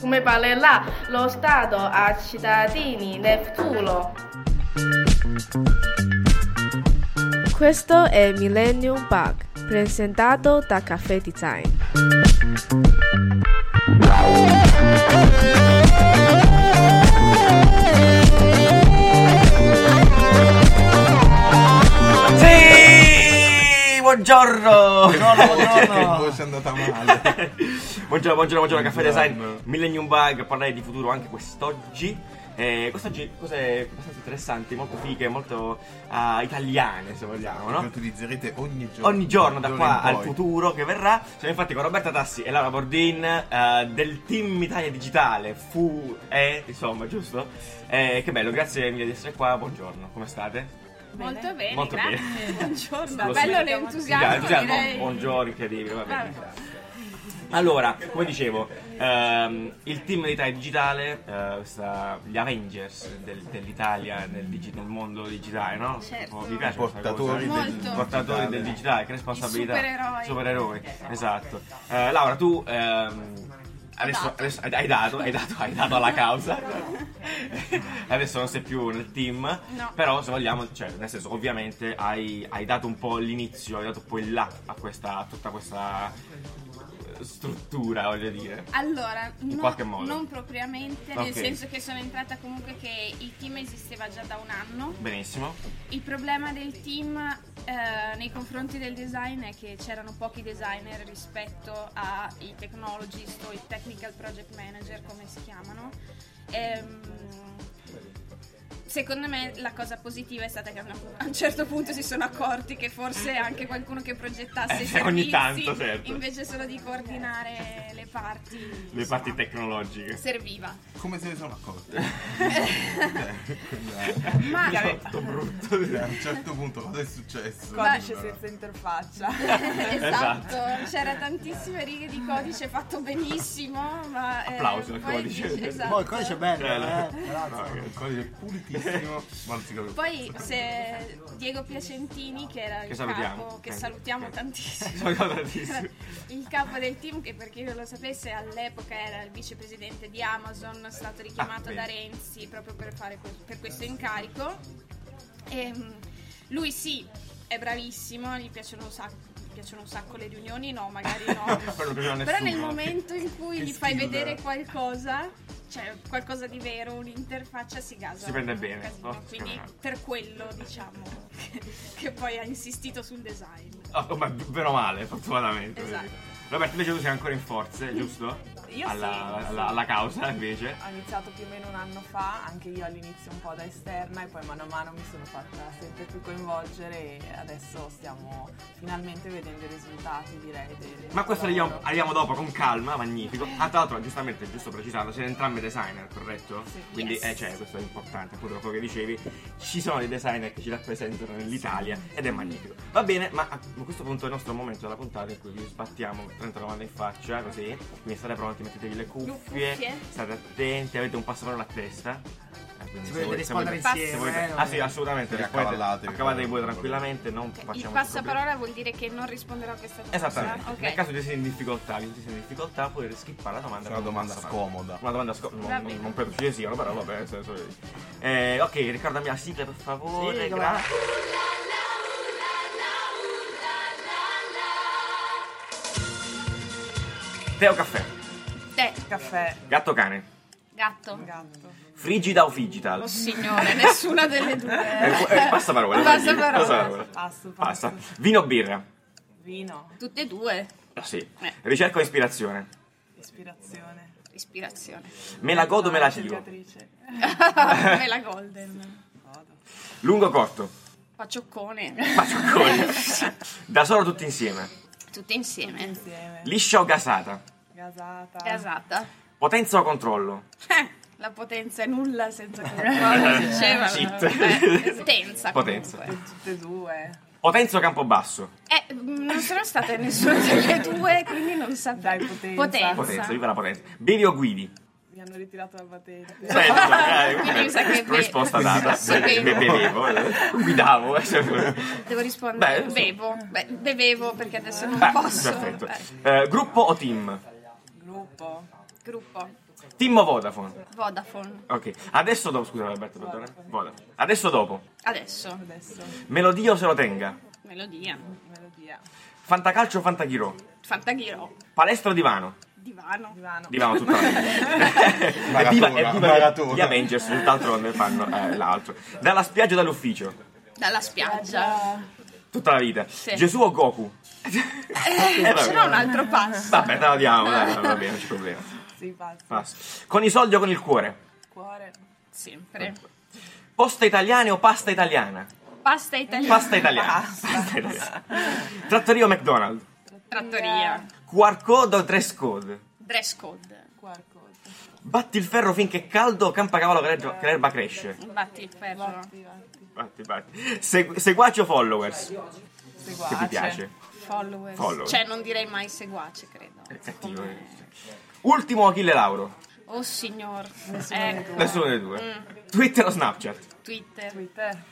Come parlerà lo Stato ai cittadini nel futuro? Questo è Millennium Bug, presentato da Caffè Design. Sì! Buongiorno! Buongiorno, buongiorno. È andata male. buongiorno, buongiorno, buongiorno, Caffè Design, Millennium Bug, parlare di futuro anche quest'oggi. Eh, quest'oggi cose abbastanza interessanti, molto fighe, molto ah, italiane se vogliamo, Che no? utilizzerete ogni giorno. Ogni giorno da qua al futuro che verrà. Siamo infatti con Roberta Tassi e Laura Bordin eh, del team Italia Digitale. Fu e insomma, giusto? Eh, che bello, grazie mille di essere qua. Buongiorno, come state? Molto bene, Molto grazie. bene. Buongiorno. Lo Bello l'entusiasmo, Sì, direi. Buongiorno, incredibile, va bene. Allora, come dicevo, ehm, il team dell'Italia Digitale, eh, questa- gli Avengers del- dell'Italia nel, digi- nel mondo digitale, no? Certo. Oh, vi piace Portatori cosa? del I portatori digitale. del digitale, che responsabilità. supereroi. Supereroi, esatto. Eh, Laura, tu ehm, adesso, dato. adesso hai dato, hai dato, hai dato alla causa. adesso non sei più nel team, No. però se vogliamo, cioè, nel senso, ovviamente hai, hai dato un po' l'inizio, hai dato un po' il là a, questa, a tutta questa struttura, voglio dire. Allora, no- qualche modo. non propriamente, Ok. nel senso che sono entrata comunque che il team esisteva già da un anno. Benissimo. Il problema del team eh, nei confronti del design è che c'erano pochi designer rispetto ai technologist o i technical project manager come si chiamano. Ehm, Secondo me la cosa positiva è stata che a un certo punto si sono accorti che forse anche qualcuno che progettasse Eh, i sì, ogni servizi tanto, certo. invece solo di coordinare le parti Le insomma, parti tecnologiche. serviva. Come se ne sono accorti? Ma Molto brutto. a un certo punto cosa è successo? Codice Allora, senza interfaccia. esatto, c'era tantissime righe di codice fatto benissimo, ma eh, Applauso al poi codice. dice- esatto. Poi il codice è bello, Bello. eh. no, il codice è pulitissimo, capisce. Poi se Diego Piacentini, che era il Che salutiamo. capo, che Eh, salutiamo eh. tantissimo, tantissimo. il capo del team, che per chi non lo sapesse all'epoca era il vicepresidente di Amazon, è stato richiamato Ah, da. Renzi proprio per, fare que- per questo incarico. Ehm, lui sì, è bravissimo, gli piacciono un sacco. Piacciono un sacco le riunioni? No, magari no. Però Però nel nessuno. momento in cui Che gli fai skill. vedere qualcosa, cioè qualcosa di vero, un'interfaccia si gasa. Si prende bene. Oh, Quindi per quello diciamo che, che poi ha insistito sul design. Oh, ma bene o male, fortunatamente. Esatto. Roberto, invece tu sei ancora in forze, giusto? Io alla, sì, alla- alla causa, invece. Ho iniziato più o meno un anno fa, anche io all'inizio un po' da esterna e poi mano a mano mi sono fatta sempre più coinvolgere e adesso stiamo finalmente vedendo i risultati direi del Ma questo arriviamo, arriviamo dopo con calma, magnifico. Ah, tra l'altro, giustamente, giusto precisarlo, siete entrambi designer, corretto? Sì. Quindi, Yes. eh, cioè, questo è importante, appunto, dopo che dicevi, ci sono dei designer che ci rappresentano nell'Italia ed è magnifico. Va bene, ma a questo punto è il nostro momento della puntata in cui vi sbattiamo 30 domande in faccia, così. Quindi state pronti, mettetevi le cuffie, cuffie. state attenti, avete un passaparola a testa. Eh, quindi se se rispondere volete- insieme, se volete- eh, Ah sì, assolutamente. Sì, rispondete- poi. voi tranquillamente, non Il facciamo problemi. passaparola vuol dire che non risponderò a questa domanda. Esattamente. Ok. Nel caso di essere in difficoltà, di essere in difficoltà, potete skippare la domanda. È una domanda scomoda. Una domanda scomoda. Non, non, non penso ci ne siano, però vabbè. nel senso- Eh, ok, ricordami la sigla per favore. Sigla. grazie. Teo caffè. Te, Caffè, Gatto cane. gatto. gatto. Frigida o digital? Oh signore, nessuna delle due. Eh, eh, passa parola. Passaparola. Passaparola. Passo, Basta. passo. Vino o birra? Vino, Tutte e due. Ah, sì. Eh. Ricerca o ispirazione? ispirazione. Ispirazione. Me la godo o me la tiro? Me la golden. Lungo o corto? Pacioccone. Pacioccone. da solo tutti insieme. Tutte insieme. Insieme. Liscia o gasata? Gasata. Gasata. Potenza o controllo? Eh, la potenza è nulla senza controllo, diceva. Cheat. Eh, potenza. Potenza. Tutte e due. Potenza o Campobasso? Eh, mh, non sono state nessuna delle due, quindi non saprei. Dai, potenza. Potenza. Potenza, viva la potenza. Bevi o guidi? Mi hanno ritirato la patente. Senti, eh, Quindi mi sa che be- risposta data. Sì, bevo. bevevo, eh, guidavo. eh. Devo rispondere. Beh, bevo. Beh, bevevo perché adesso non Ah, posso. perfetto. Eh, Eh, gruppo o team? Gruppo. Gruppo. Team o Vodafone? Vodafone. Ok, adesso dopo, scusa Roberto, perdona. Vodafone. Adesso dopo, Adesso. Adesso, Melodia o se lo tenga? Melodia. melodia. Fantacalcio o Fantaghiro? Fantaghiro. Palestra o divano? Divano. Divano. Divano tutta la vita. Maratona, Evviva, evviva maratona. gli Avengers, tutt'altro ne fanno eh, l'altro. Dalla spiaggia o dall'ufficio? Dalla spiaggia. Tutta la vita. Sì. Gesù o Goku? Eh, c'era un altro passo. Vabbè, te la diamo, dai, va bene, non c'è problema. Sì, pazzi. Passo. Con i soldi o con il cuore? Cuore. Sempre. Posta italiana o pasta italiana? Pasta italiana. Pasta italiana. Pasta italiana. Trattoria o McDonald's? Trattoria. QR code o dress code? Dress code. QR code. Batti il ferro finché è caldo o campa cavallo che l'erba- che l'erba cresce? Batti il ferro. Batti, batti. Batti, batti. Se- seguaci o followers? Seguace. Che ti piace? Followers. Follower. Cioè, non direi mai seguace, credo. È cattivo. Come- eh. Ultimo Achille Lauro. Oh signor. Nessuno Eh, dei due. Nessuno due. Twitter o Snapchat? Twitter. Twitter.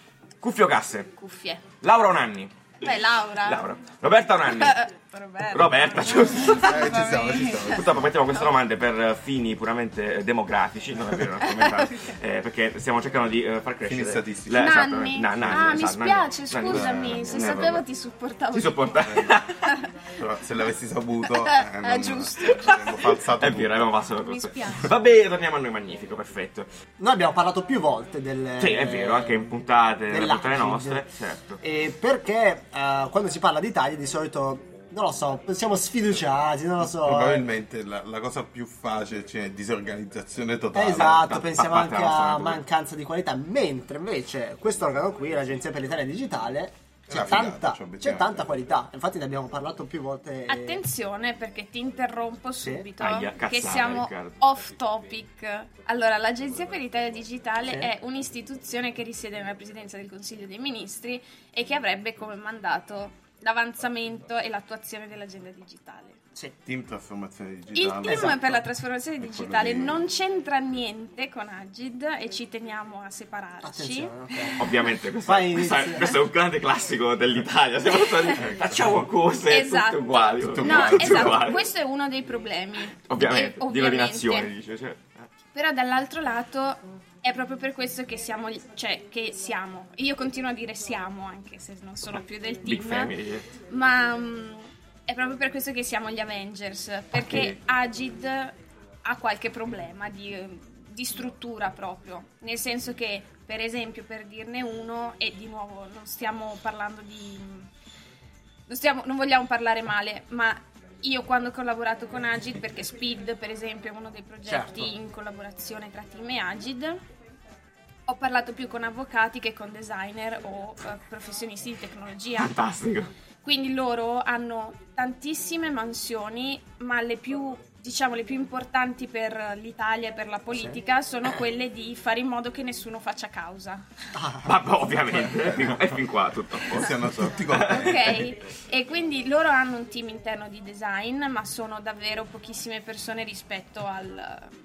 Cuffie o casse? Cuffie. Laura o Nanni? Beh, Laura. Laura. Roberta o Nanni? Roberto. Roberta, giusto. Eh, ci siamo, ci siamo. Purtroppo mettiamo queste domande per eh, fini puramente eh, demografici, non è vero, eh, perché stiamo cercando di eh, far crescere. Fini statistici. le- esatto, Nanni. na- Nanni, ah, mi esatto, spiace, Nanni. scusami. Nanni. Se Eh, sapevo ti supportavo. Ti sopporta. Però se l'avessi saputo, eh, non, giusto. avremmo falsato È vero, abbiamo passato Mi tutto. spiace. Va bene, torniamo a noi, magnifico, perfetto. Noi abbiamo parlato più volte del. Sì, è vero, anche in puntate, nelle puntate nostre, certo. E perché eh, quando si parla d'Italia di solito, non lo so, siamo sfiduciati, non lo so. Probabilmente la, la cosa più facile cioè disorganizzazione totale. Esatto, da- pensiamo da anche a mancanza di qualità, mentre invece questo organo qui, l'Agenzia per l'Italia Digitale, c'è, figata, tanta, c'è tanta qualità. Infatti ne abbiamo parlato più volte. Attenzione perché ti interrompo Sì. subito Aia, che cazzata, siamo Riccardo. off topic. Allora, l'Agenzia per l'Italia Digitale Sì. è un'istituzione che risiede nella Presidenza del Consiglio dei Ministri e che avrebbe come mandato l'avanzamento e l'attuazione dell'agenda digitale. Sì. Team trasformazione Il digitale. team Esatto. per la trasformazione digitale di- non c'entra niente con Agid e ci teniamo a separarci. Attenzione, ok. Ovviamente questo, questo, è, inizio. questo è un grande classico dell'Italia. Siamo stati, facciamo cose Esatto. tutte uguali. Tutto No, uguale. tutte esatto, uguali. questo è uno dei problemi. Ovviamente, E- di rovinazione, dice. Cioè. Però dall'altro lato è proprio per questo che siamo, cioè che siamo. Io continuo a dire siamo, anche se non sono più del team. family. Ma mm, è proprio per questo che siamo gli Avengers. Perché Agid ha qualche problema di, di struttura proprio. Nel senso che, per esempio, per dirne uno, e di nuovo non stiamo parlando di. Non, stiamo- non vogliamo parlare male, ma io quando ho collaborato con Agid, perché Speed per esempio è uno dei progetti Certo. in collaborazione tra team e Agid, ho parlato più con avvocati che con designer o eh, professionisti di tecnologia. Fantastico. Quindi loro hanno tantissime mansioni, ma le più, diciamo, le più importanti per l'Italia e per la politica sono quelle di fare in modo che nessuno faccia causa. Ma ma ovviamente, è fin, qua tutto a posto. Siamo tutti contenti. Ok? e quindi loro hanno un team interno di design, ma sono davvero pochissime persone rispetto al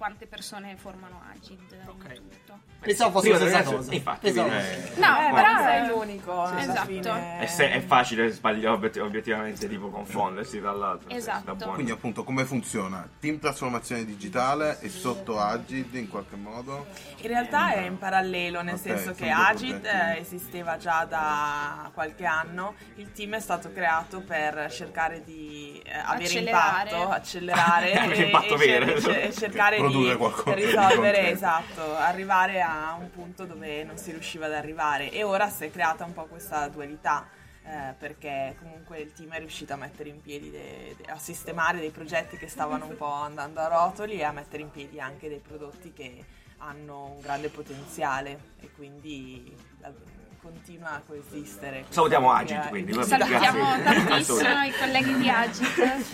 quante persone formano Agid Ok. in tutto. Pensavo fosse la stessa cosa. infatti, Pensavo eh, No, Eh, però sei è- l'unico. alla Esatto. fine. È, se- è facile sbagliare obiet- obiettivamente, tipo confondersi dall'altro. Esatto. da. Quindi appunto come funziona? Team trasformazione digitale e sotto Agid in qualche modo? In realtà è in parallelo, nel Ok, senso che Agid progetti. eh, esisteva già da qualche anno, il team è stato creato per cercare di eh, avere Accelerare. impatto, accelerare Avere e, impatto e vero. cer- e cercare Produrre qualcosa risolvere, esatto, arrivare a un punto dove non si riusciva ad arrivare e ora si è creata un po' questa dualità. eh, perché comunque il team è riuscito a mettere in piedi, de- de- a sistemare dei progetti che stavano un po' andando a rotoli e a mettere in piedi anche dei prodotti che hanno un grande potenziale e quindi la- continua a coesistere. Salutiamo eh, quindi. Salutiamo grazie. tantissimo i colleghi di Agid.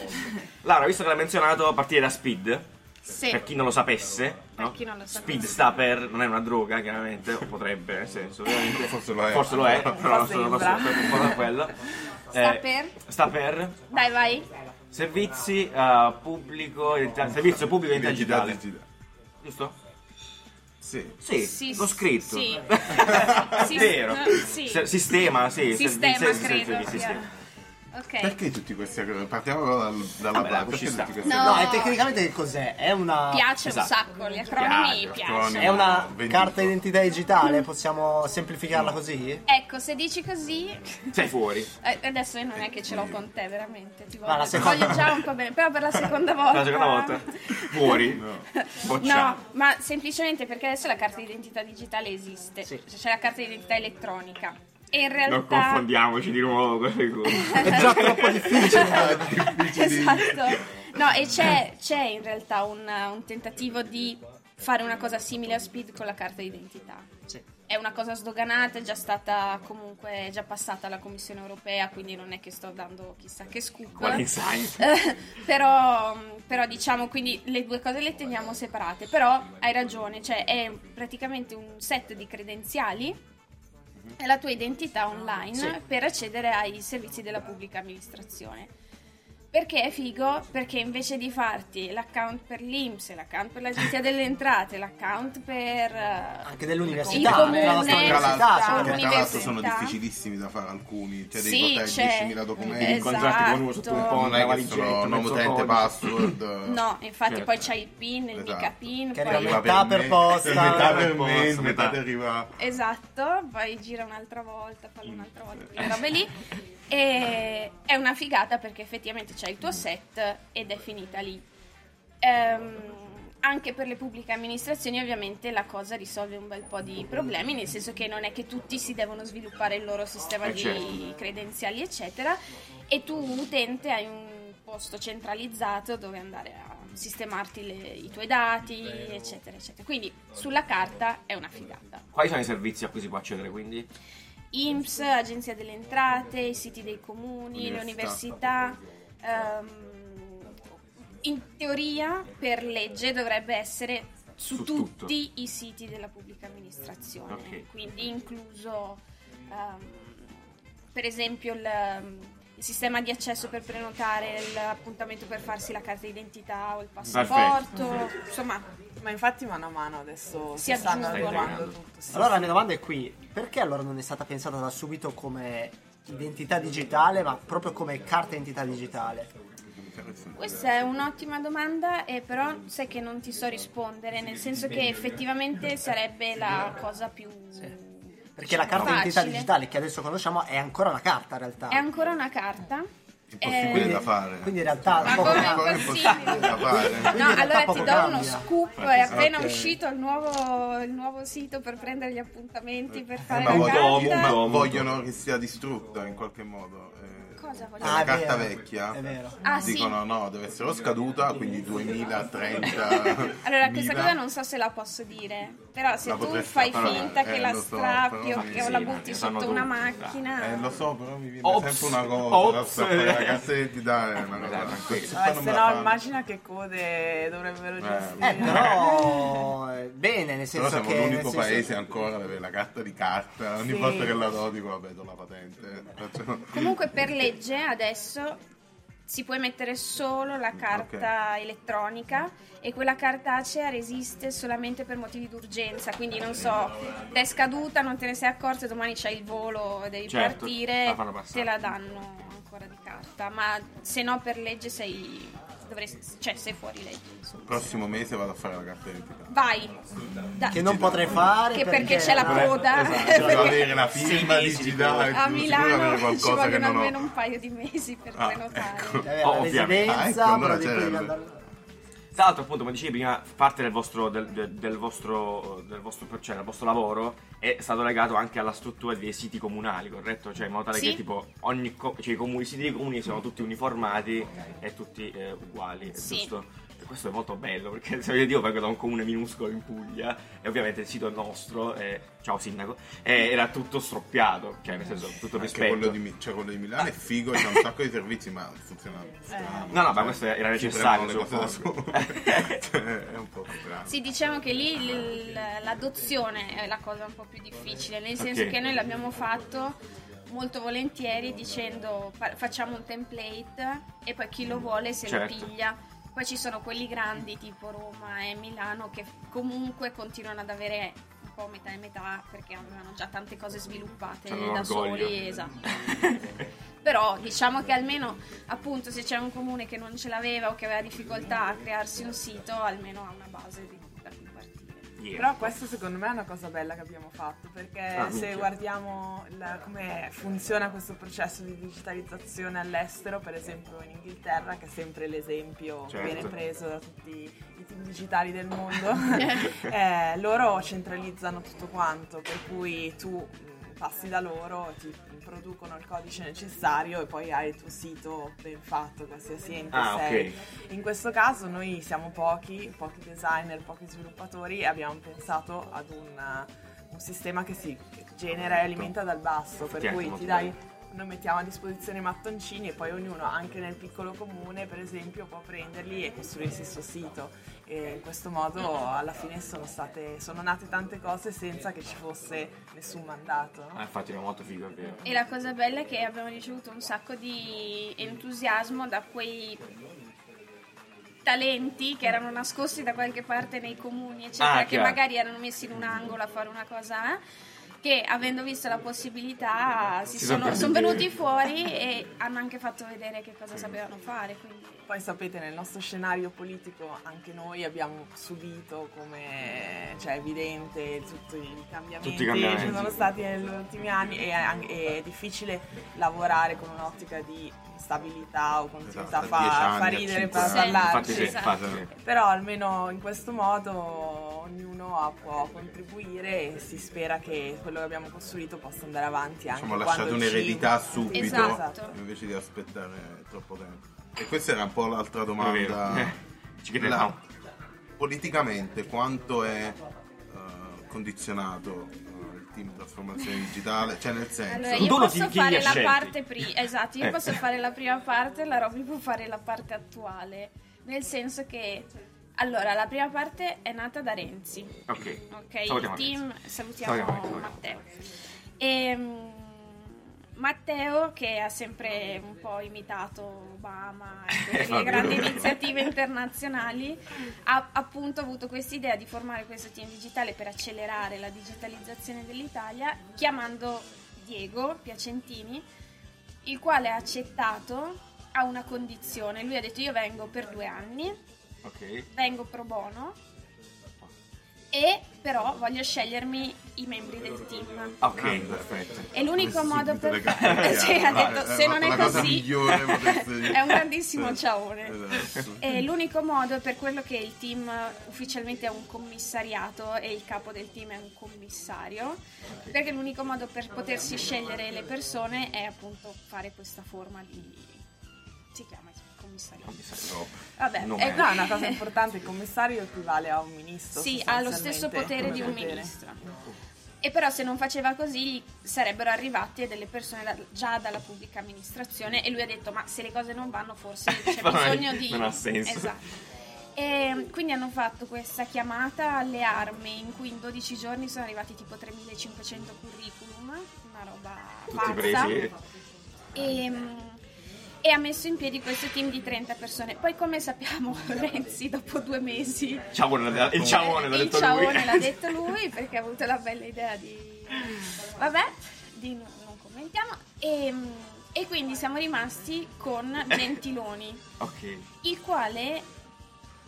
Laura, visto che l'hai menzionato, a partire da Speed, Sì. per chi non lo sapesse, no? chi non lo sapesse. Speed sta per, non è una droga chiaramente, o potrebbe, nel senso. Forse lo è. Forse lo è, però non sono da quello. Sta Eh, per? Sta per Dai, vai. servizi eh, pubblico, identità- servizio pubblico identità Identità digitale. digitale. Giusto? Sì. Sì, Sì, l'ho scritto. sì. Sì, Vero. sì. Se- sistema, sì. Sistema, servi- sì, sì, credo sì, sia. sistema. Ok. Perché tutti questi Partiamo dal- dalla base. ci Perché tutti questi No. No, tecnicamente che cos'è? È una... Piace Esatto. un sacco, gli acronimi Piace, piacciono. acronimi. È una Venduto. carta d'identità digitale? Possiamo semplificarla così? Ecco, se dici così, Sei fuori. eh, adesso non è che ce l'ho con te veramente, ti voglio, Ma la seconda- voglio già un po' bene, però per la seconda volta... La seconda volta. Fuori. Bocciato. No, ma semplicemente perché adesso la carta d'identità digitale esiste, Sì. Cioè, c'è la carta d'identità elettronica e in Non realtà... confondiamoci di nuovo con le cose. È già troppo difficile. esatto. No, e c'è, c'è in realtà un, un tentativo di fare una cosa simile a Speed con la carta d'identità. Sì. È una cosa sdoganata, è già stata comunque è già passata alla Commissione europea, quindi non è che sto dando chissà che scoop. Però, però diciamo quindi le due cose le teniamo separate. Però hai ragione, cioè è praticamente un set di credenziali la tua identità online Sì. per accedere ai servizi della pubblica amministrazione. Perché è figo? Perché invece di farti l'account per l'Inps, l'account per l'Agenzia delle Entrate, l'account per eh, Anche dell'università. Comune, Tra l'altro, cioè, tra l'università. l'altro sono difficilissimi da fare alcuni, cioè devi Sì, portare c'è. 10.000 documenti. Esatto. Incontrarti con uno sotto un ponte, Non è che sono nome utente, password. No, infatti Certo. poi c'hai il PIN, il Esatto. mica PIN, Che poi... metà per posta. metà per me, posta, metà metà. ti arriva. Esatto, poi gira un'altra volta, fallo un'altra volta, quelle robe lì. E è una figata perché effettivamente c'è il tuo set ed è finita lì. Ehm, anche per le pubbliche amministrazioni ovviamente la cosa risolve un bel po' di problemi, nel senso che non è che tutti si devono sviluppare il loro sistema Eh, di certo. credenziali, eccetera, e tu utente hai un posto centralizzato dove andare a sistemarti le- i tuoi dati, eccetera, eccetera. Quindi sulla carta è una figata. Quali sono i servizi a cui si può accedere quindi? IMSS, Agenzia delle Entrate, i siti dei comuni, le università. ehm, in teoria, per legge, dovrebbe essere su, Su tutto. tutti i siti della pubblica amministrazione, Ok. quindi incluso ehm, per esempio il sistema di accesso per prenotare l'appuntamento per farsi la carta d'identità o il passaporto, insomma, Ma infatti mano a mano adesso Si si, stanno adeguando tutto. sì. Allora la mia domanda è qui, perché allora non è stata pensata da subito come identità digitale, ma proprio come carta identità digitale? Questa è un'ottima domanda, e però sai che non ti so rispondere, nel senso che effettivamente sarebbe la cosa più... Perché la carta d'identità digitale che adesso conosciamo è ancora una carta in realtà. È ancora una carta. Impossibile Eh, da fare. Quindi in realtà Ma poco come. È impossibile da fare. No, allora ti do uno cambia. scoop, è appena Ok. uscito il nuovo, il nuovo sito per prendere gli appuntamenti per fare Ma la vogliono, carta. muto. vogliono che sia distrutta in qualche modo. eh. Cosa voglio Cioè, Ah, la è carta vero, vecchia È vero. Ah, sì. dicono no, deve essere scaduta, quindi 2030. Allora, questa 1000. cosa non so se la posso dire, però se La tu potresti fai finta che eh, la lo so, strappi però o che la butti sotto una macchina... Eh, lo so, però mi viene Ops, sempre una cosa. ops. La cassa d'identità è una cosa. Vabbè, se la no immagina che code dovrebbero gestire. Eh, però eh, bene, nel Però senso siamo che nel l'unico paese ancora ad avere la carta di carta. Ogni volta che la do dico vabbè do la patente. Comunque per legge adesso si può mettere solo la carta elettronica e quella cartacea resiste solamente per motivi d'urgenza, quindi non so, ti è scaduta, non te ne sei accorto domani c'hai il volo e devi Certo, partire, la te la danno ancora di carta, ma se no per legge sei, dovresti, cioè sei fuori legge. insomma. Il prossimo mese vado a fare la carta d'identità. Vai, Da- che non potrei fare che perché c'è la coda, esatto. perché Devo avere la firma di digitale. a Milano ci vogliono ho. almeno un paio di mesi per Ah, prenotare. ecco. Avere la Ovviamente. residenza, Ah, ecco, allora però devi andare- Tra l'altro, appunto, come dicevi prima, parte del vostro, del, del- del vostro, del vostro, cioè, del vostro lavoro è stato legato anche alla struttura dei siti comunali, corretto? Cioè, in modo tale Sì. che tipo ogni co- cioè, i, comuni, i siti dei comuni sono tutti uniformati e tutti eh, uguali, Sì. giusto? Questo è molto bello perché se io vengo da un comune minuscolo in Puglia e ovviamente il sito nostro, eh, ciao sindaco, eh, era tutto stroppiato, cioè nel senso tutto Anche rispetto. quello di, cioè, quello di Milano è figo, c'è un sacco di servizi, ma funziona strano. No, no, ma questo era necessario. Cioè, è un po' strano. Sì, diciamo che lì l- l- l'adozione è la cosa un po' più difficile, nel senso Ok. che noi l'abbiamo fatto molto volentieri dicendo fa- facciamo un template e poi chi lo vuole se Certo. lo piglia. Poi ci sono quelli grandi tipo Roma e Milano che comunque continuano ad avere un po' metà e metà perché avevano già tante cose sviluppate C'hanno da soli, esatto. Però diciamo che almeno appunto se c'è un comune che non ce l'aveva o che aveva difficoltà a crearsi un sito, almeno ha una base di, Yeah. Però questo secondo me è una cosa bella che abbiamo fatto, perché Ah, se minchia. guardiamo la- come funziona questo processo di digitalizzazione all'estero, per esempio in Inghilterra, che è sempre l'esempio che Certo. viene preso da tutti i team digitali del mondo, eh, loro centralizzano tutto quanto, per cui tu passi da loro, ti producono il codice necessario e poi hai il tuo sito ben fatto, qualsiasi ente Ah, sei. ok. In questo caso noi siamo pochi, pochi designer, pochi sviluppatori e abbiamo pensato ad un, un sistema che si genera e alimenta dal basso, per cui ti dai, noi mettiamo a disposizione i mattoncini e poi ognuno, anche nel piccolo comune per esempio, può prenderli e costruirsi il suo sito. E in questo modo alla fine sono, state, sono nate tante cose senza che ci fosse nessun mandato. no? Ah, infatti era molto figo, è vero. E la cosa bella è che abbiamo ricevuto un sacco di entusiasmo da quei talenti che erano nascosti da qualche parte nei comuni, eccetera, Ah, che magari erano messi in un angolo a fare una cosa, eh, che avendo visto la possibilità si, Si sono sono, venuti fuori e hanno anche fatto vedere che cosa sapevano fare. Quindi Poi sapete, nel nostro scenario politico anche noi abbiamo subito, come cioè, è evidente, tutti i cambiamenti, Tutti i cambiamenti. che ci sono stati negli ultimi anni e è, è difficile lavorare con un'ottica di stabilità o continuità, Esatto, fa, anni, fa ridere anni. parlarci. Sì, Esatto. Però almeno in questo modo ognuno può contribuire e si spera che quello che abbiamo costruito possa andare avanti anche quando lasciate ci- un'eredità subito Esatto. invece di aspettare troppo tempo. E questa era un po' l'altra domanda. Eh, Ci credevamo. politicamente quanto è eh, condizionato eh, il team trasformazione digitale? Cioè nel senso... Allora, Tu io lo posso chi- chi fare la scelti? parte prima, esatto, io Eh. posso fare la prima parte, la Robby può fare la parte attuale, nel senso che allora, la prima parte è nata da Renzi, Ok. ok? Salutiamo il team, Renzi. salutiamo, Salutiamo. Matteo. Ehm, Matteo che ha sempre un po' imitato Obama e le grandi iniziative internazionali ha appunto avuto questa idea di formare questo team digitale per accelerare la digitalizzazione dell'Italia chiamando Diego Piacentini il quale ha accettato a una condizione lui ha detto io vengo per due anni Ok. vengo pro bono e però voglio scegliermi i membri del team. Ok, perfetto. e l'unico Subito modo per sì, ha detto se non è così è un grandissimo ciaone. Esatto. e l'unico modo per quello che il team ufficialmente è un commissariato e il capo del team è un commissario perché l'unico modo per potersi scegliere le persone è appunto fare questa forma di si chiama commissario Commissario. vabbè Non è- è- No, una cosa importante, il commissario equivale a un ministro. sì ha lo stesso potere di un potere. ministro e però se non faceva così gli sarebbero arrivate delle persone da- già dalla pubblica amministrazione e lui ha detto ma se le cose non vanno forse c'è bisogno di... non ha senso. Esatto. E quindi hanno fatto questa chiamata alle armi in cui in 12 giorni sono arrivati tipo 3500 curriculum, una roba Tutti pazza. presi. E, e ha messo in piedi questo team di 30 persone. Poi come sappiamo Renzi dopo due mesi Ciaone, il ciaone l'ha il detto ciaone lui. l'ha detto lui perché ha avuto la bella idea di... Vabbè, di non, non commentiamo. E, e quindi siamo rimasti con Gentiloni, Ok. il quale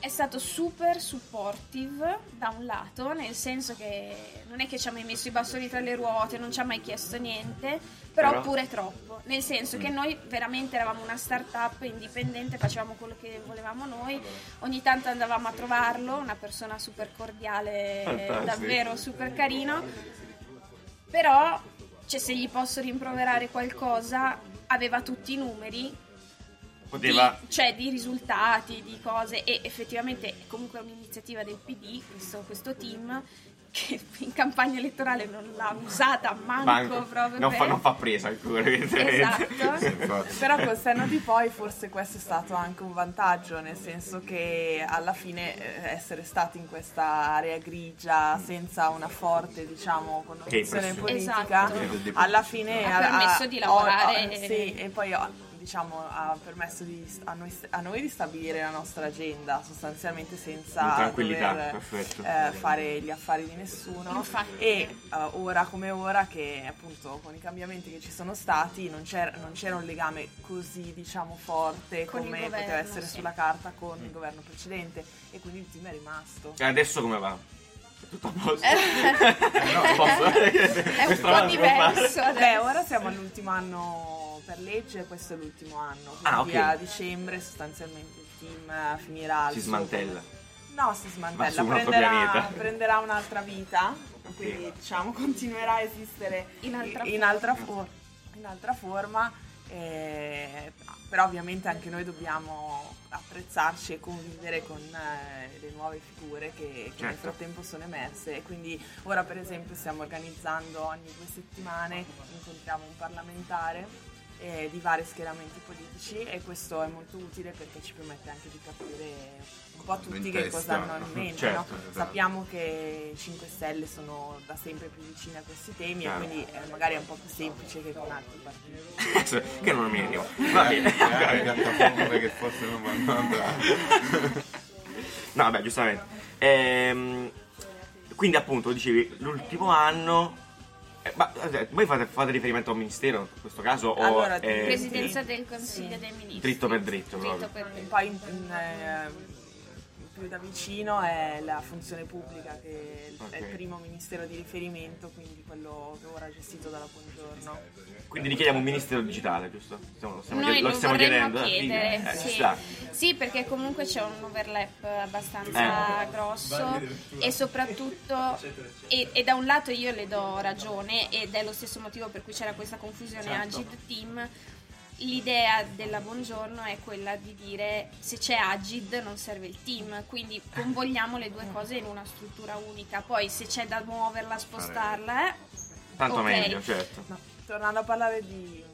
è stato super supportive da un lato, nel senso che non è che ci ha mai messo i bastoni tra le ruote, non ci ha mai chiesto niente, però, Però- pure troppo, nel senso che noi veramente eravamo una start-up indipendente, facevamo quello che volevamo noi, ogni tanto andavamo a trovarlo, una persona super cordiale, Fantastico. davvero super carino, però cioè, se gli posso rimproverare qualcosa, aveva tutti i numeri Poteva... di, cioè di risultati, di cose e effettivamente è comunque un'iniziativa del PD, questo, questo team che in campagna elettorale non l'ha usata manco, Manco. proprio Non per... fa, non fa presa ancora. Esatto. Però col senno di poi forse questo è stato anche un vantaggio, nel senso che alla fine eh, essere stati in questa area grigia senza una forte, diciamo, connotazione pressione. politica, Esatto. alla fine Ha permesso di lavorare- oh, oh, sì, e poi oh, diciamo, ha permesso di- a, noi, a noi di stabilire la nostra agenda sostanzialmente senza dover, eh, fare gli affari di nessuno Infatti. e eh, ora come ora che appunto con i cambiamenti che ci sono stati non c'era, non c'era un legame così diciamo forte Con come governo, poteva essere sì. sulla carta con il governo precedente e quindi il team è rimasto. E adesso come va? È tutto a posto? Eh. no, posso? È un po' diverso Beh, ora siamo all'ultimo anno per legge, questo è l'ultimo anno. Ah, Quindi ok. a dicembre sostanzialmente il team eh, finirà Si suo- smantella. No, si Ma smantella, prenderà, prenderà un'altra vita, quindi diciamo continuerà a esistere In altra in altra, for- in altra forma, eh, però ovviamente anche noi dobbiamo apprezzarci e convivere con eh, le nuove figure che, che nel Certo. frattempo sono emerse e quindi ora per esempio stiamo organizzando ogni due settimane, incontriamo un parlamentare eh, di vari schieramenti politici e questo è molto utile perché ci permette anche di capire un po' tutti che cosa hanno in mente. Certo, no? esatto. Sappiamo che i 5 Stelle sono da sempre più vicini a questi temi Chiaro. e quindi eh, magari è un po' più semplice che con altri partiti. che non mi andiamo. Va bene. Piattaforme che forse non vanno andare. No, vabbè, giustamente. Ehm, quindi appunto dicevi l'ultimo anno. Eh, ma eh, voi fate, fate riferimento a un ministero in questo caso? O Allora, è Presidenza del Consiglio dei Ministri. dritto per dritto? Dritto proprio? per dritto. poi in- in, eh, più da vicino è la funzione pubblica che è il- è il primo ministero di riferimento, quindi quello che ora è gestito dalla Buongiorno. Quindi richiediamo un ministero digitale, giusto? Stiamo, stiamo Noi lo stiamo chiedendo. eh, chiedere. Eh, sì. Sì, perché comunque c'è un overlap abbastanza Eh. grosso e soprattutto, e, e da un lato io le do ragione ed è lo stesso motivo per cui c'era questa confusione Certo. Agid Team, l'idea della Buongiorno è quella di dire se c'è Agid non serve il team, quindi convogliamo le due cose in una struttura unica, poi se c'è da muoverla, spostarla, eh, Tanto ok. meglio, certo. No, tornando a parlare di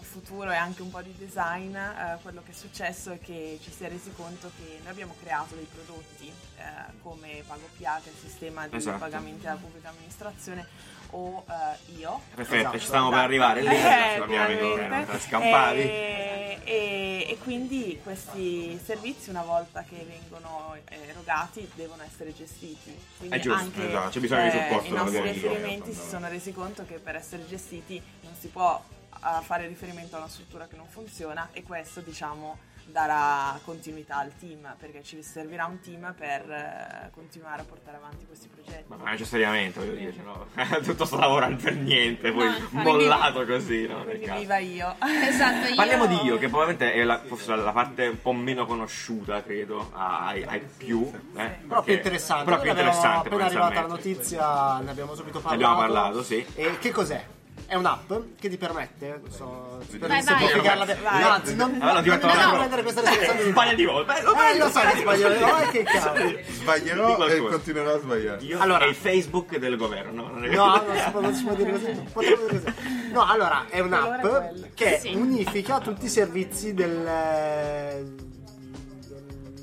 futuro e anche un po' di design, eh, quello che è successo è che ci si è resi conto che noi abbiamo creato dei prodotti eh, come PagoPA, che è il sistema di Esatto. pagamenti della pubblica amministrazione, o eh, io. Perfetto, Esatto. ci stavamo per arrivare lì. Eh, l'abbiamo eh, scampavi. E, e- e quindi questi servizi una volta che vengono erogati devono essere gestiti. Quindi È giusto, anche esatto, c'è bisogno di eh, supporto i nostri riferimenti si sono resi conto che per essere gestiti non si può eh, fare riferimento a una struttura che non funziona e questo diciamo darà continuità al team perché ci servirà un team per eh, continuare a portare avanti questi progetti. Ma non necessariamente, voglio dire, no? tutto sto lavorando per niente, poi No, mollato così, no? Viva io. Esatto, io... Parliamo di io, che probabilmente è la, forse la parte un po' meno conosciuta, credo, ai, ai più. Eh, Però più interessante. Però più interessante, appena arrivata la notizia, ne abbiamo subito parlato. abbiamo parlato, sì. E che cos'è? È un'app che ti permette, non so, spero Vai. No, anzi, non, Allora, prendere questa responsabilità. Sbaglia di volta. Eh, Eh, lo so che sbaglio, ma che cavolo. Di Sbaglierò e continuerò a sbagliare. Io Allora- è il Facebook del governo, no? Non è- No, non si può, dire così. No, allora, è un'app che unifica tutti i servizi del...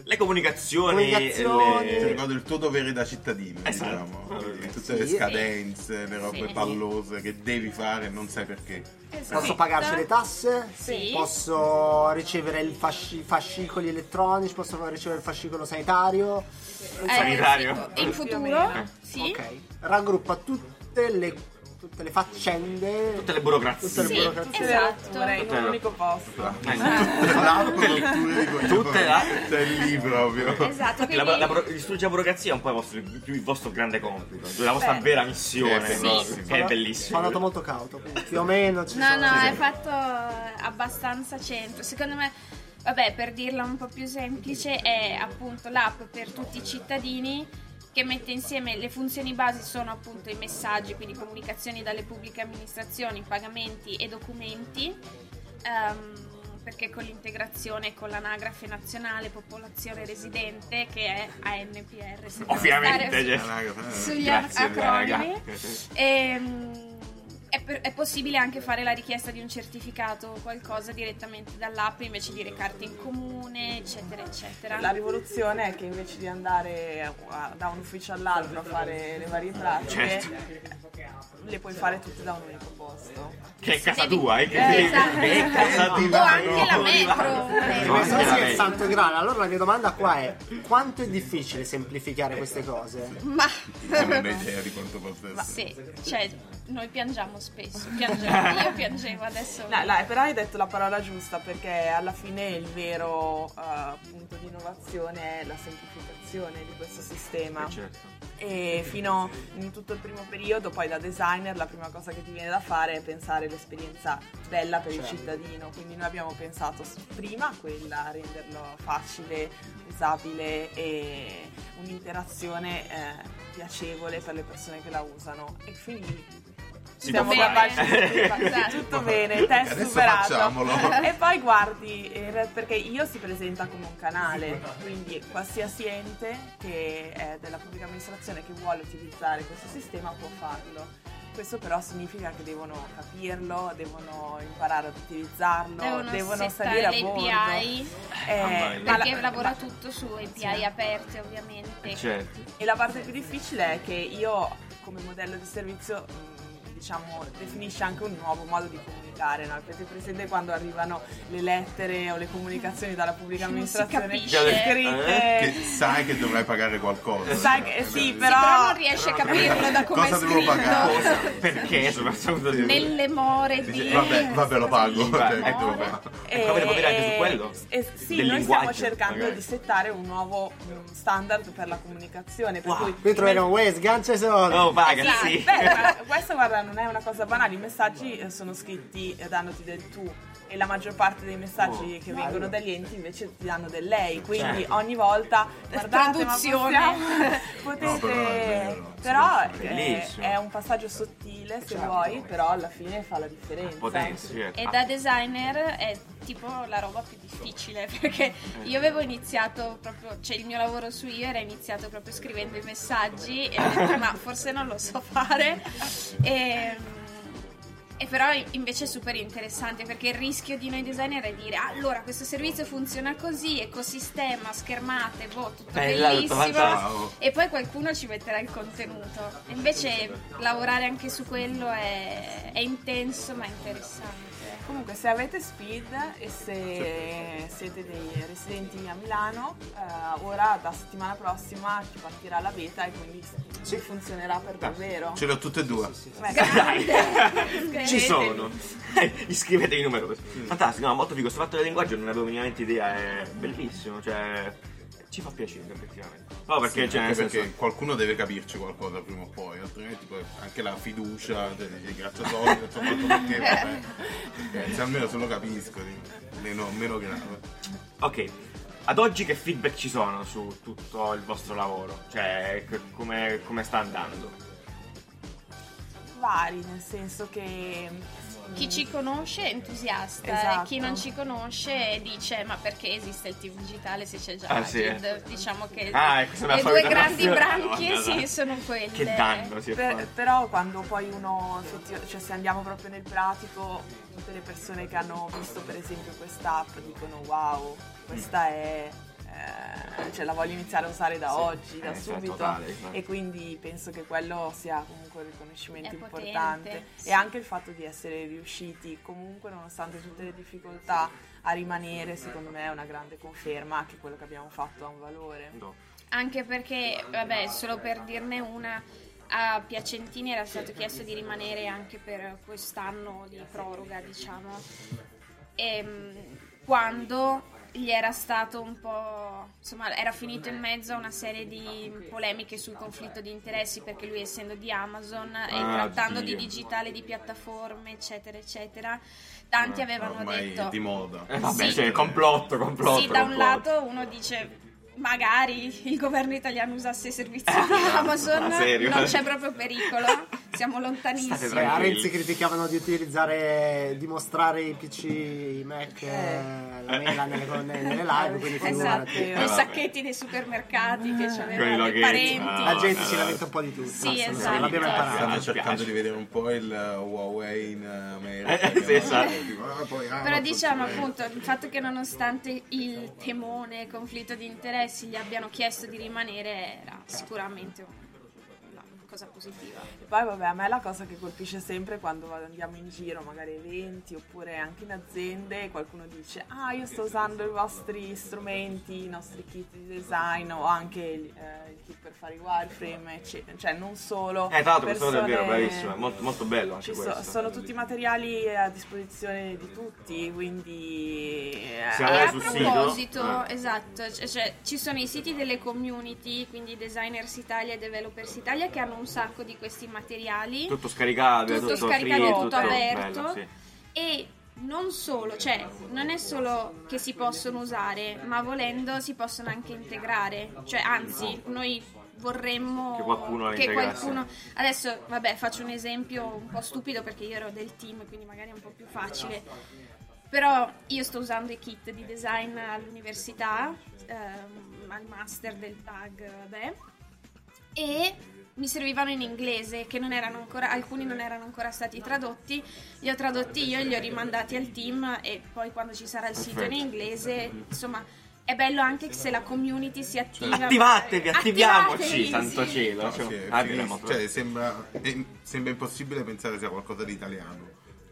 Le comunicazioni, Comunicazioni. Ti le- ricordo il tuo dovere da cittadino, Esatto. diciamo. Quindi tutte Sì. le scadenze, le robe Sì. pallose che devi fare e non sai perché. Esatto. Posso pagarci le tasse? Sì. Posso ricevere i fasci- fascicoli elettronici? Posso ricevere il fascicolo sanitario? Eh, sanitario. sì, in futuro, meno. sì. Ok. Raggruppa tutte le, tutte le faccende. tutte le burocrazie. Tutte le Sì, burocrazie. Esatto. Tutte un unico posto. Coglioni. Tutte là. Cioè lì proprio. Esatto, Infatti, la, quindi... la, buro- distruggere la burocrazia è un po' il vostro, il vostro grande compito, la vostra Beh, vera missione, sì, sì. che è bellissimo. Sono andato molto cauto, quindi più o meno ci No, sono. no, sì. fatto abbastanza centro. Secondo me, vabbè, per dirla un po' più semplice, è appunto l'app per tutti i cittadini che mette insieme le funzioni basi sono appunto i messaggi, quindi comunicazioni dalle pubbliche amministrazioni, pagamenti e documenti. ehm, perché con l'integrazione con l'anagrafe nazionale popolazione residente che è ANPR Ovviamente, stare cioè. sugli Grazie, acronimi E, è possibile anche fare la richiesta di un certificato o qualcosa direttamente dall'app invece di recarti in comune, eccetera, eccetera. La rivoluzione è che invece di andare a- da un ufficio all'altro a fare le varie pratiche, Certo. le puoi fare tutte da un unico posto. Che è casa Devi- tua, eh? Che, Eh, esatto. è casa O tua. anche la metro. La sì è il metro. santo grano. Allora la mia domanda qua è: quanto è difficile semplificare queste cose? Ma Non ho idea di quanto possa essere. sì, cioè noi piangiamo spesso, piangiamo. io piangevo adesso. No, no, però hai detto la parola giusta perché alla fine il vero eh, punto di innovazione è la semplificazione di questo sistema. Eh, certo. E fino in tutto il primo periodo, poi da designer, la prima cosa che ti viene da fare è pensare l'esperienza bella per il Certo. cittadino. Quindi noi abbiamo pensato prima a quella, a renderlo facile, usabile e un'interazione eh, piacevole per le persone che la usano. E quindi siamo di Esatto. tutto bene, test Adesso superato. facciamolo. E poi guardi, eh, perché io si presenta come un canale, quindi qualsiasi ente che è della pubblica amministrazione che vuole utilizzare questo sistema può farlo. Questo però significa che devono capirlo, devono imparare ad utilizzarlo, devono, devono salire a bordo. API Eh, mia. ma la- perché lavora ma- tutto su API aperte ovviamente. Certo. E la parte più difficile è che io come modello di servizio mh, diciamo definisce anche un nuovo modo di comunicare, no? Avete presente quando arrivano le lettere o le comunicazioni dalla pubblica amministrazione scritte Che sai che dovrai pagare qualcosa. Sai che- sì, Sì, però- però non riesce a capirlo da come Cosa è devo scritto. pagare? Perché soprattutto di Nelle more di... vabbè, vabbè, lo pago. Lingua, Cioè, ecco, vabbè. E- Avete potere anche su quello? eh, sì, Del noi stiamo cercando magari. di settare un nuovo mm, standard per la comunicazione. Per Wow. cui Qui troveremo Uè, sgancia soldi. Oh, paga, Sì, sì. beh, questo guarda non è una cosa banale, i messaggi eh, sono scritti eh, dandoti del tu e la maggior parte dei messaggi Oh, che vengono dagli enti invece ti danno del lei, quindi Certo. ogni volta guardate ma Traduzione. possiamo- potete No, però è vero. però è, è un passaggio sottile se vuoi, però alla fine fa la differenza. Potenza, certo. E da designer è tipo la roba più difficile perché io avevo iniziato proprio, cioè il mio lavoro su io era iniziato proprio scrivendo i messaggi e ho detto ma forse non lo so fare e, e però invece è super interessante perché il rischio di noi designer è dire allora questo servizio funziona così, ecosistema, schermate, boh, tutto Bella, bellissimo e poi qualcuno ci metterà il contenuto. E Invece lavorare anche su quello è, è intenso ma interessante. Comunque, se avete speed e se siete dei residenti a Milano, eh, ora da settimana prossima ci partirà la beta e quindi ci funzionerà per davvero. Ce le ho tutte e due. Beh, Ci sono. Iscrivetevi numerosi. Fantastico, no, molto figo. Questo fatto del linguaggio non avevo minimamente idea, è bellissimo, cioè ci fa piacere effettivamente. No, perché cioè, nel Anche senso perché qualcuno deve capirci qualcosa prima o poi, altrimenti poi anche la fiducia cioè, grazie soldi, ho fatto perché vabbè. Eh, se almeno se lo capisco, meno, meno grave. Ok. Ad oggi che feedback ci sono su tutto il vostro lavoro? Cioè, come, come sta andando? vari, nel senso che Chi ci conosce è entusiasta, Esatto. e chi non ci conosce dice ma perché esiste il team digitale se c'è già Ah, sì. Diciamo che Ah, ecco, la le due grandi branchie Madonna. sì, sono quelle. Che danno si Per- però quando poi uno cioè se andiamo proprio nel pratico, tutte le persone che hanno visto per esempio quest'app dicono wow, questa è... eh, cioè la voglio iniziare a usare da oggi, da eh, cioè, subito totale, e quindi penso che quello sia comunque un riconoscimento È potente, importante sì. e anche il fatto di essere riusciti comunque nonostante tutte le difficoltà a rimanere secondo me è una grande conferma che quello che abbiamo fatto ha un valore. Anche perché, vabbè, solo per dirne una, a Piacentini era stato chiesto di rimanere anche per quest'anno di proroga, diciamo. Ehm, quando gli era stato un po'. insomma, era finito in mezzo a una serie di polemiche sul conflitto di interessi perché lui, essendo di Amazon e Ah, trattando Dio. di digitale, di piattaforme, eccetera, eccetera, tanti avevano Ormai detto. è di moda. Eh, vabbè, Sì. cioè, complotto, complotto. Sì, da un lato uno dice magari il governo italiano usasse i servizi di Amazon, ma serio? non c'è proprio pericolo, siamo lontanissimi. Sì, a. Renzi criticavano di utilizzare, di mostrare i PC, i Mac, eh, la mela nelle, nelle, nelle live, quindi Esatto, figurati. i sacchetti dei supermercati che Con i c'avevano i parenti. no. La gente no, si no. lamenta un po' di tutto. Sì, esatto. L'abbiamo imparato. Stanno cercando di vedere un po' il Huawei in America. Eh, sì, esatto. Ah, Però diciamo appunto il fatto che nonostante il temone, conflitto di interessi gli abbiano chiesto di rimanere era sicuramente una cosa positiva. E poi vabbè, a me la cosa che colpisce sempre quando andiamo in giro, magari eventi oppure anche in aziende, qualcuno dice ah io sto usando i vostri strumenti, i nostri kit di design o anche il, eh, il kit per fare i wireframe, eccetera. Cioè non solo... Eh, tra l'altro questa cosa è vero, persone- bravissima, è molto, molto bello anche Ci so- questo. sono tutti materiali a disposizione di tutti, quindi... eh, Siamo E a sul proposito, sito, eh. esatto, cioè, cioè, ci sono i siti delle community, quindi Designers Italia e Developers Italia, che hanno un sacco di questi materiali. Tutto scaricabile, tutto tutto, scaricabile, free, tutto aperto. bello, sì. e non solo, cioè non è solo che si possono usare, ma volendo si possono anche integrare, cioè anzi noi vorremmo Che qualcuno che qualcuno adesso vabbè faccio un esempio un po' stupido perché io ero del team quindi magari è un po' più facile. Però io sto usando i kit di design all'università ehm, al master del tag vabbè. E mi servivano in inglese che non erano ancora alcuni non erano ancora stati tradotti li ho tradotti io e li ho rimandati al team e poi quando ci sarà il sito in inglese insomma è bello anche se la community si attiva Attivatevi, attiviamoci, santo cielo. No, Cioè, sì, Cioè, sembra, è- sembra impossibile pensare sia qualcosa di italiano.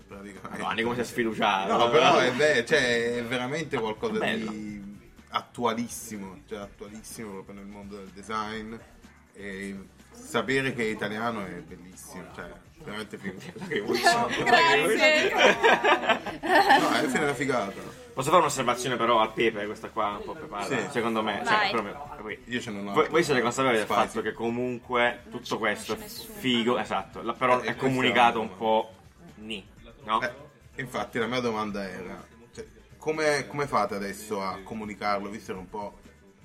praticamente. Madonna, come si è sfiduciato. No, però è, ve- cioè, è veramente qualcosa Bello. di attualissimo, cioè attualissimo proprio nel mondo del design. E sapere che è italiano è bellissimo, cioè veramente vuoi- grazie No, è una figata. Posso fare un'osservazione però al pepe, questa qua un po' preparata? Sì. Secondo me, cioè, proprio, poi- Io ce ne ho voi, voi siete consapevoli del fatto che comunque tutto questo è figo, esatto, la- però Eh, è comunicato è- un po' ni, no? Eh, infatti la mia domanda era, cioè, come, come fate adesso a comunicarlo, visto che un po'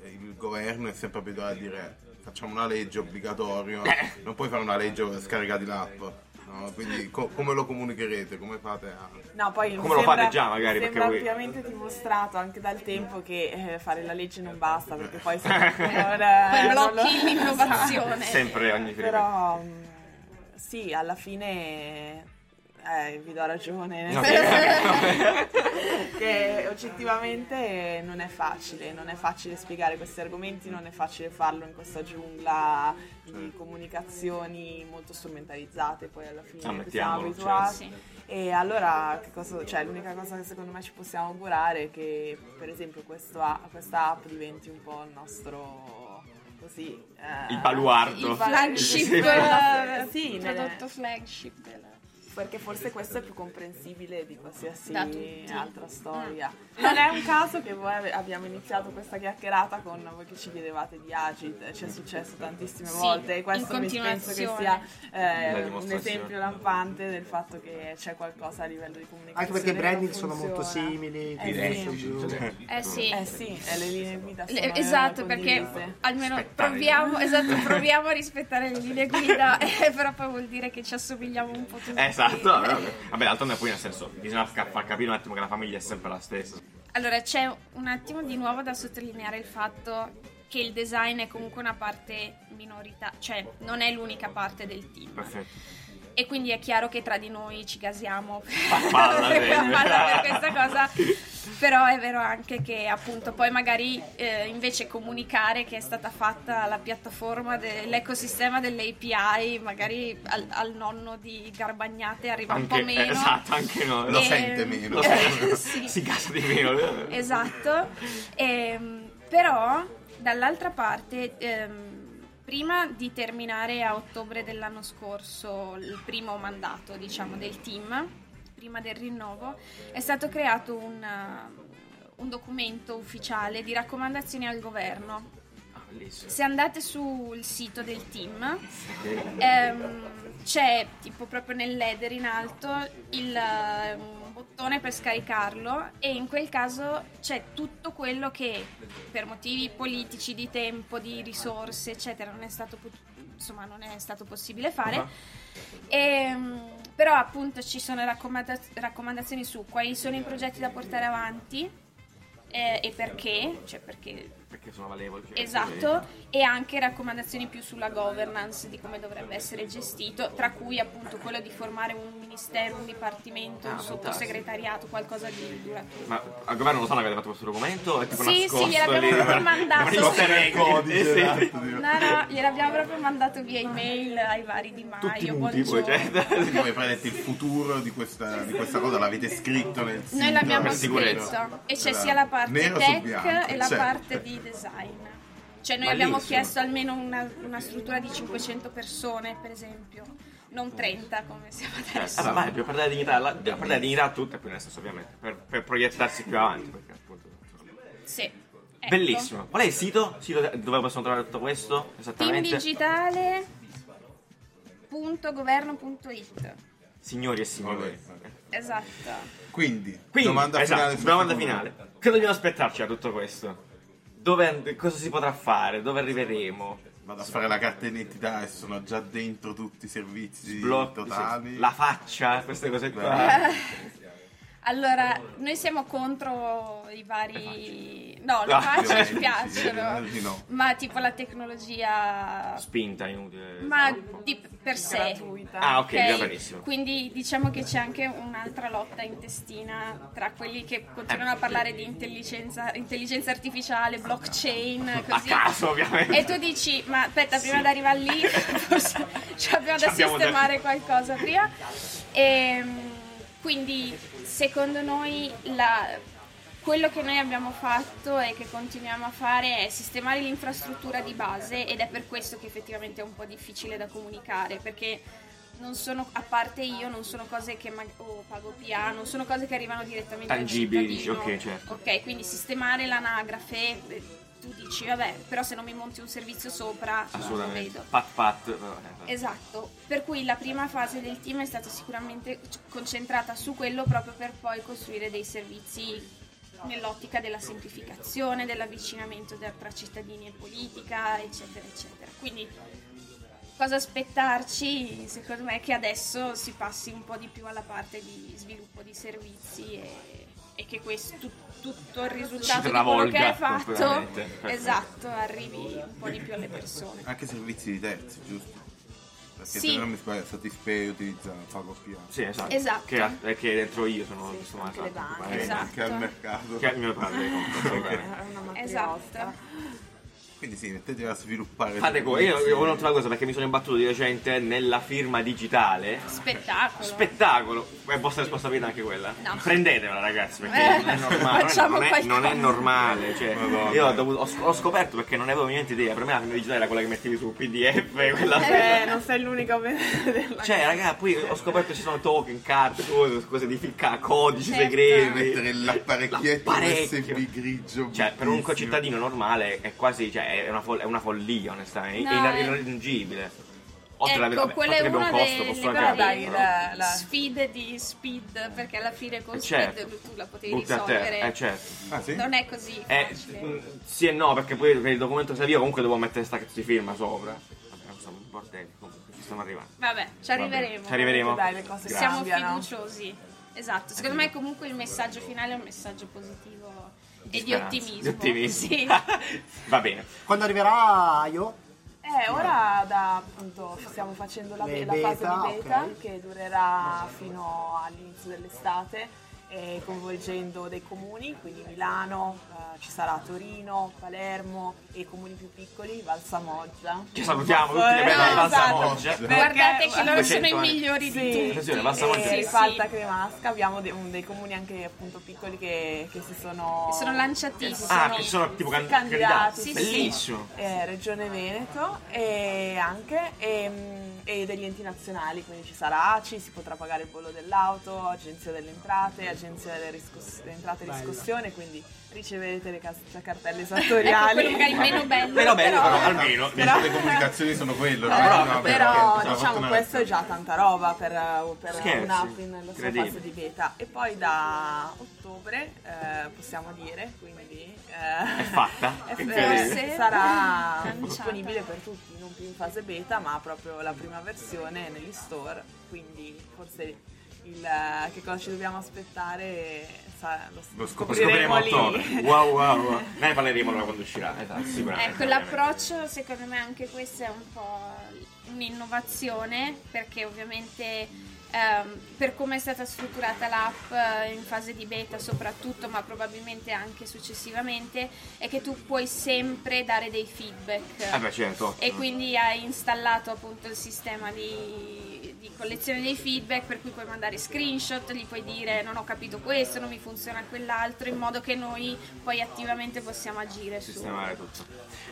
il governo è sempre abituato a dire facciamo una legge obbligatorio, Eh. non puoi fare una legge per scaricare l'app, no? quindi co- come lo comunicherete, come fate a... No, poi mi Come lo sembra- fate già, magari, Sembra perché voi- ampiamente dimostrato anche dal tempo che eh, fare la legge non basta, perché poi se non, lo- blocchi l'innovazione Sempre ogni fine. Però mm, sì, alla fine eh, vi do ragione. No, che oggettivamente non è facile, non è facile spiegare questi argomenti, non è facile farlo in questa giungla di comunicazioni molto strumentalizzate, poi alla fine a cui siamo abituati. Sì. E allora che cosa- cioè, l'unica cosa che secondo me ci possiamo augurare è che per esempio questo a- questa app diventi un po' il nostro così eh, Il baluardo. il flagship Sì. Eh, sì, il nelle- prodotto flagship della perché forse questo è più comprensibile di qualsiasi altra storia. Non è un caso che voi abbiamo iniziato questa chiacchierata con voi che ci chiedevate di Agit, ci è successo tantissime Sì, volte e in questo mi penso che sia eh, un esempio lampante del fatto che c'è qualcosa a livello di comunicazione. Anche perché i branding sono molto simili, Eh, quindi sì. su giù. eh sì Eh sì, e le linee guida sono Le- esatto, perché almeno proviamo, esatto, proviamo a rispettare le linee guida, eh, però poi vuol dire che ci assomigliamo un po' tutti. Esatto, vabbè, vabbè, d'altronde poi nel senso, bisogna far capire un attimo che la famiglia è sempre la stessa. Allora, c'è un attimo di nuovo da sottolineare il fatto che il design è comunque una parte minoritaria, cioè non è l'unica parte del team. Perfetto. E quindi è chiaro che tra di noi ci gasiamo per, sì. farfalla per questa cosa, però è vero anche che appunto poi magari eh, invece comunicare che è stata fatta la piattaforma dell'ecosistema delle API, magari al, al nonno di Garbagnate arriva un po' Anche, meno. esatto, anche noi. Lo E- sente meno. Lo sente, Sì. si casa di meno. Esatto, Ehm, però dall'altra parte, ehm, prima di terminare a ottobre dell'anno scorso il primo mandato diciamo, del team, prima del rinnovo, è stato creato un, uh, un documento ufficiale di raccomandazioni al governo. Se andate sul sito del team, ehm, c'è tipo proprio nell'header in alto il un bottone per scaricarlo e in quel caso c'è tutto quello che per motivi politici, di tempo, di risorse, eccetera, non è stato, pot- insomma, non è stato possibile fare. Ah. Ehm, però appunto ci sono raccomanda- raccomandazioni su quali sono i progetti da portare avanti eh, e perché, cioè perché Perché sono valevoli. cioè, Esatto, e anche raccomandazioni più sulla governance di come dovrebbe essere gestito, tra cui appunto quello di formare un ministero, un dipartimento, Ah, un fantastico. sottosegretariato, qualcosa di duraturo. Ma al governo lo sanno che avete fatto questo documento? È tipo Sì, sì, gliel'abbiamo proprio mandato. Codice, eh, sì. esatto, No, no, gliel'abbiamo proprio mandato via email ai vari Di Tutti Maio, buongiorno. cioè. Voi prendete il futuro di questa, di questa cosa, l'avete scritto nel sito. Noi l'abbiamo scritto sicurezza. e c'è Esatto. sia la parte tech bianco, e la certo. parte di design. Cioè noi abbiamo Bellissimo. chiesto almeno una, una struttura di 500 persone, per esempio, non 30 come siamo adesso. Allora, vai, per perdere la dignità, la, per dignità a tutte, poi nel senso ovviamente, per, per proiettarsi più avanti. Perché, appunto, Sì. Ecco. Bellissimo. Qual è il sito? Sito dove possono trovare tutto questo? Esattamente. teamdigitale.governo.it Signori e signori. Esatto. Quindi, Quindi, domanda esatto, finale. domanda finale. Che dobbiamo aspettarci da tutto questo? Dove, cosa si potrà fare? Dove arriveremo? Vado a fare la carta d'identità e sono già dentro tutti i servizi Blog- totali. La faccia, queste cose qua. Allora, noi siamo contro i vari... No, le No, facce ci piacciono, sì, no. ma tipo la tecnologia... Spinta inutile. Ma di per sé. gratuita. Ah, ok, Ok? va benissimo. Quindi diciamo che c'è anche un'altra lotta intestina tra quelli che continuano a Eh, parlare di intelligenza, intelligenza artificiale, blockchain, A così. caso, ovviamente. E tu dici, ma aspetta, prima Sì. di arrivare lì, forse ci abbiamo da sistemare qualcosa prima. Ehm, quindi, secondo noi, la- quello che noi abbiamo fatto e che continuiamo a fare è sistemare l'infrastruttura di base ed è per questo che effettivamente è un po' difficile da comunicare, perché non sono, a parte io, non sono cose che mag- o pago PA, non sono cose che arrivano direttamente Tangibili, al cittadino. ok, certo. Ok, quindi sistemare l'anagrafe, eh, tu dici, vabbè, però se non mi monti un servizio sopra, non lo vedo. Pat pat. Esatto, per cui la prima fase del team è stata sicuramente concentrata su quello proprio per poi costruire dei servizi nell'ottica della semplificazione, dell'avvicinamento de- tra cittadini e politica, eccetera, eccetera. Quindi cosa aspettarci? Secondo me che adesso si passi un po' di più alla parte di sviluppo di servizi e, e che questo, tutto il risultato di quello travolga che hai fatto esatto, arrivi un po' di più alle persone. Anche servizi di terzi, giusto? Perché Sì. se non mi sbaglio, Satispay utilizza Pago PA. Sì, esatto. Esatto. Che, è che dentro io sono Sì, sono anche le esatto, banche. Esatto. Anche al mercato. Che è il mio padre. Esatto. Quindi sì, mettetevi a sviluppare. Fate co- io, io volevo un'altra cosa perché mi sono imbattuto di recente nella firma digitale. Spettacolo. Spettacolo, è vostra responsabilità anche quella? No. Prendetevela ragazzi perché Eh, non è normale, non, è, non è normale, cioè, io ho, dovuto- ho ho scoperto perché non avevo niente idea, per me la firma digitale era quella che mettevi sul PDF, quella Eh, non sei l'unico a vederla. Cioè, raga, poi ho scoperto che ci sono token, carte, cose, cose di ficca, codici Certo. segreti. Mettere l'apparecchietto L'apparecchio. USB grigio. Cioè, per un concittadino normale è quasi, cioè, è una, fol- è una follia, onestamente, No, è irraggiungibile. Oltre Ecco, vabbè, quella è una costo, delle anche Però la- la- sfide di speed, perché alla fine con Eh, certo. speed tu la potevi Butti a risolvere. eh certo. Ah, sì? Non è così Eh, facile. mm, sì e no, perché poi per il documento che serviva comunque dovevo mettere sta cazzo di firma sopra. Vabbè, insomma, un bordello, comunque, ci stiamo arrivando. Vabbè, ci arriveremo. Ci arriveremo. Dai, le cose Siamo fiduciosi. Esatto, secondo me comunque il messaggio finale è un messaggio positivo e di ottimismo. Di ottimismo. Sì. Va bene. Quando arriverà Io? Eh, ora da, appunto stiamo facendo la, la fase beta, di beta ok. che durerà fino all'inizio dell'estate e coinvolgendo dei comuni, quindi Milano, eh, ci sarà Torino, Palermo e i comuni più piccoli, Valsamoggia. Ci salutiamo tutti Eh, belle esatto. Valsamoggia. Perché- Guardate che loro sono i 500 anni. migliori di Sì, tutti. Valsamoggia. e Sì, sì. Cremasca, abbiamo dei, dei comuni anche appunto piccoli che, che si sono, Sono lanciatissimi. Ah, ci sono tipo can- candidati, sì, sì. Bellissimo. eh, Regione Veneto e anche ehm, e degli enti nazionali, quindi ci sarà ACI, si potrà pagare il bollo dell'auto, Agenzia delle Entrate, Agenzia delle, riscos- delle Entrate e Bello. Riscossione, quindi riceverete le cas- cartelle Ecco, esattoriali. quello magari meno bello. Però bello, però però- almeno. Le, le comunicazioni sono quello, no? Eh, No, però perché diciamo questo è già tanta roba per, per Scherzi, un'app in la sua fase di beta e poi da ottobre eh, possiamo dire quindi È fatta? è- eh, sarà Lanciata. disponibile per tutti non più in fase beta ma proprio la prima versione negli store quindi forse il, eh, che cosa ci dobbiamo aspettare sa- lo, Lo scop- scopriremo scopriremo a lì. ottobre. Wow, wow, wow. Ne parleremo allora quando uscirà. Esatto, sicuramente. Ecco, l'approccio secondo me anche questa è un po' un'innovazione perché ovviamente ehm, per come è stata strutturata l'app eh, in fase di beta soprattutto, ma probabilmente anche successivamente, è che tu puoi sempre dare dei feedback. Eh beh, certo. E quindi hai installato appunto il sistema di, di collezione dei feedback per cui puoi mandare screenshot, gli puoi dire non ho capito questo, non mi funziona quell'altro, in modo che noi poi attivamente possiamo agire su. sistemare tutto.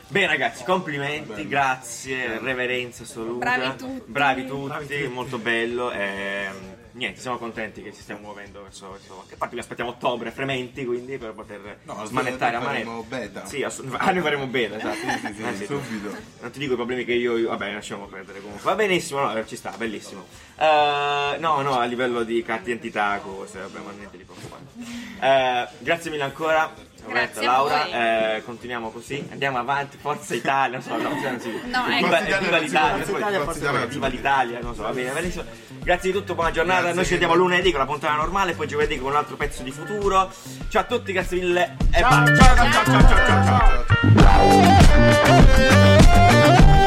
Bene ragazzi, complimenti, Bello. grazie, reverenza assoluta. Bravi tutti. Bravi tutti, molto bello. ehm, niente, siamo contenti che ci stiamo muovendo verso, verso che parte vi aspettiamo ottobre, frementi quindi per poter No, smanettare a faremo manetta. beta. Sì, ass- ah, noi faremo beta, esatto. Sì, sì, Eh, sì, subito. Non ti dico i problemi che io, io- vabbè, lasciamo perdere comunque. Va benissimo, no, ci sta, bellissimo. Eh, no, no, a livello di carte identità, cose, vabbè, ma niente di preoccupante. Eh, grazie mille ancora. A Laura, eh, continuiamo così, andiamo avanti, Forza Italia, non so, no, cioè, sì. No, ecco. viva, viva l'Italia, Forza Italia, Forza Italia, viva l'Italia, non so, va bene, benissimo. Grazie di tutto, buona giornata, Grazie, noi ci vediamo lunedì con la puntata normale, poi giovedì con un altro pezzo di futuro. Ciao a tutti, grazie mille e ciao ciao ciao ciao ciao. ciao. Ciao, ciao.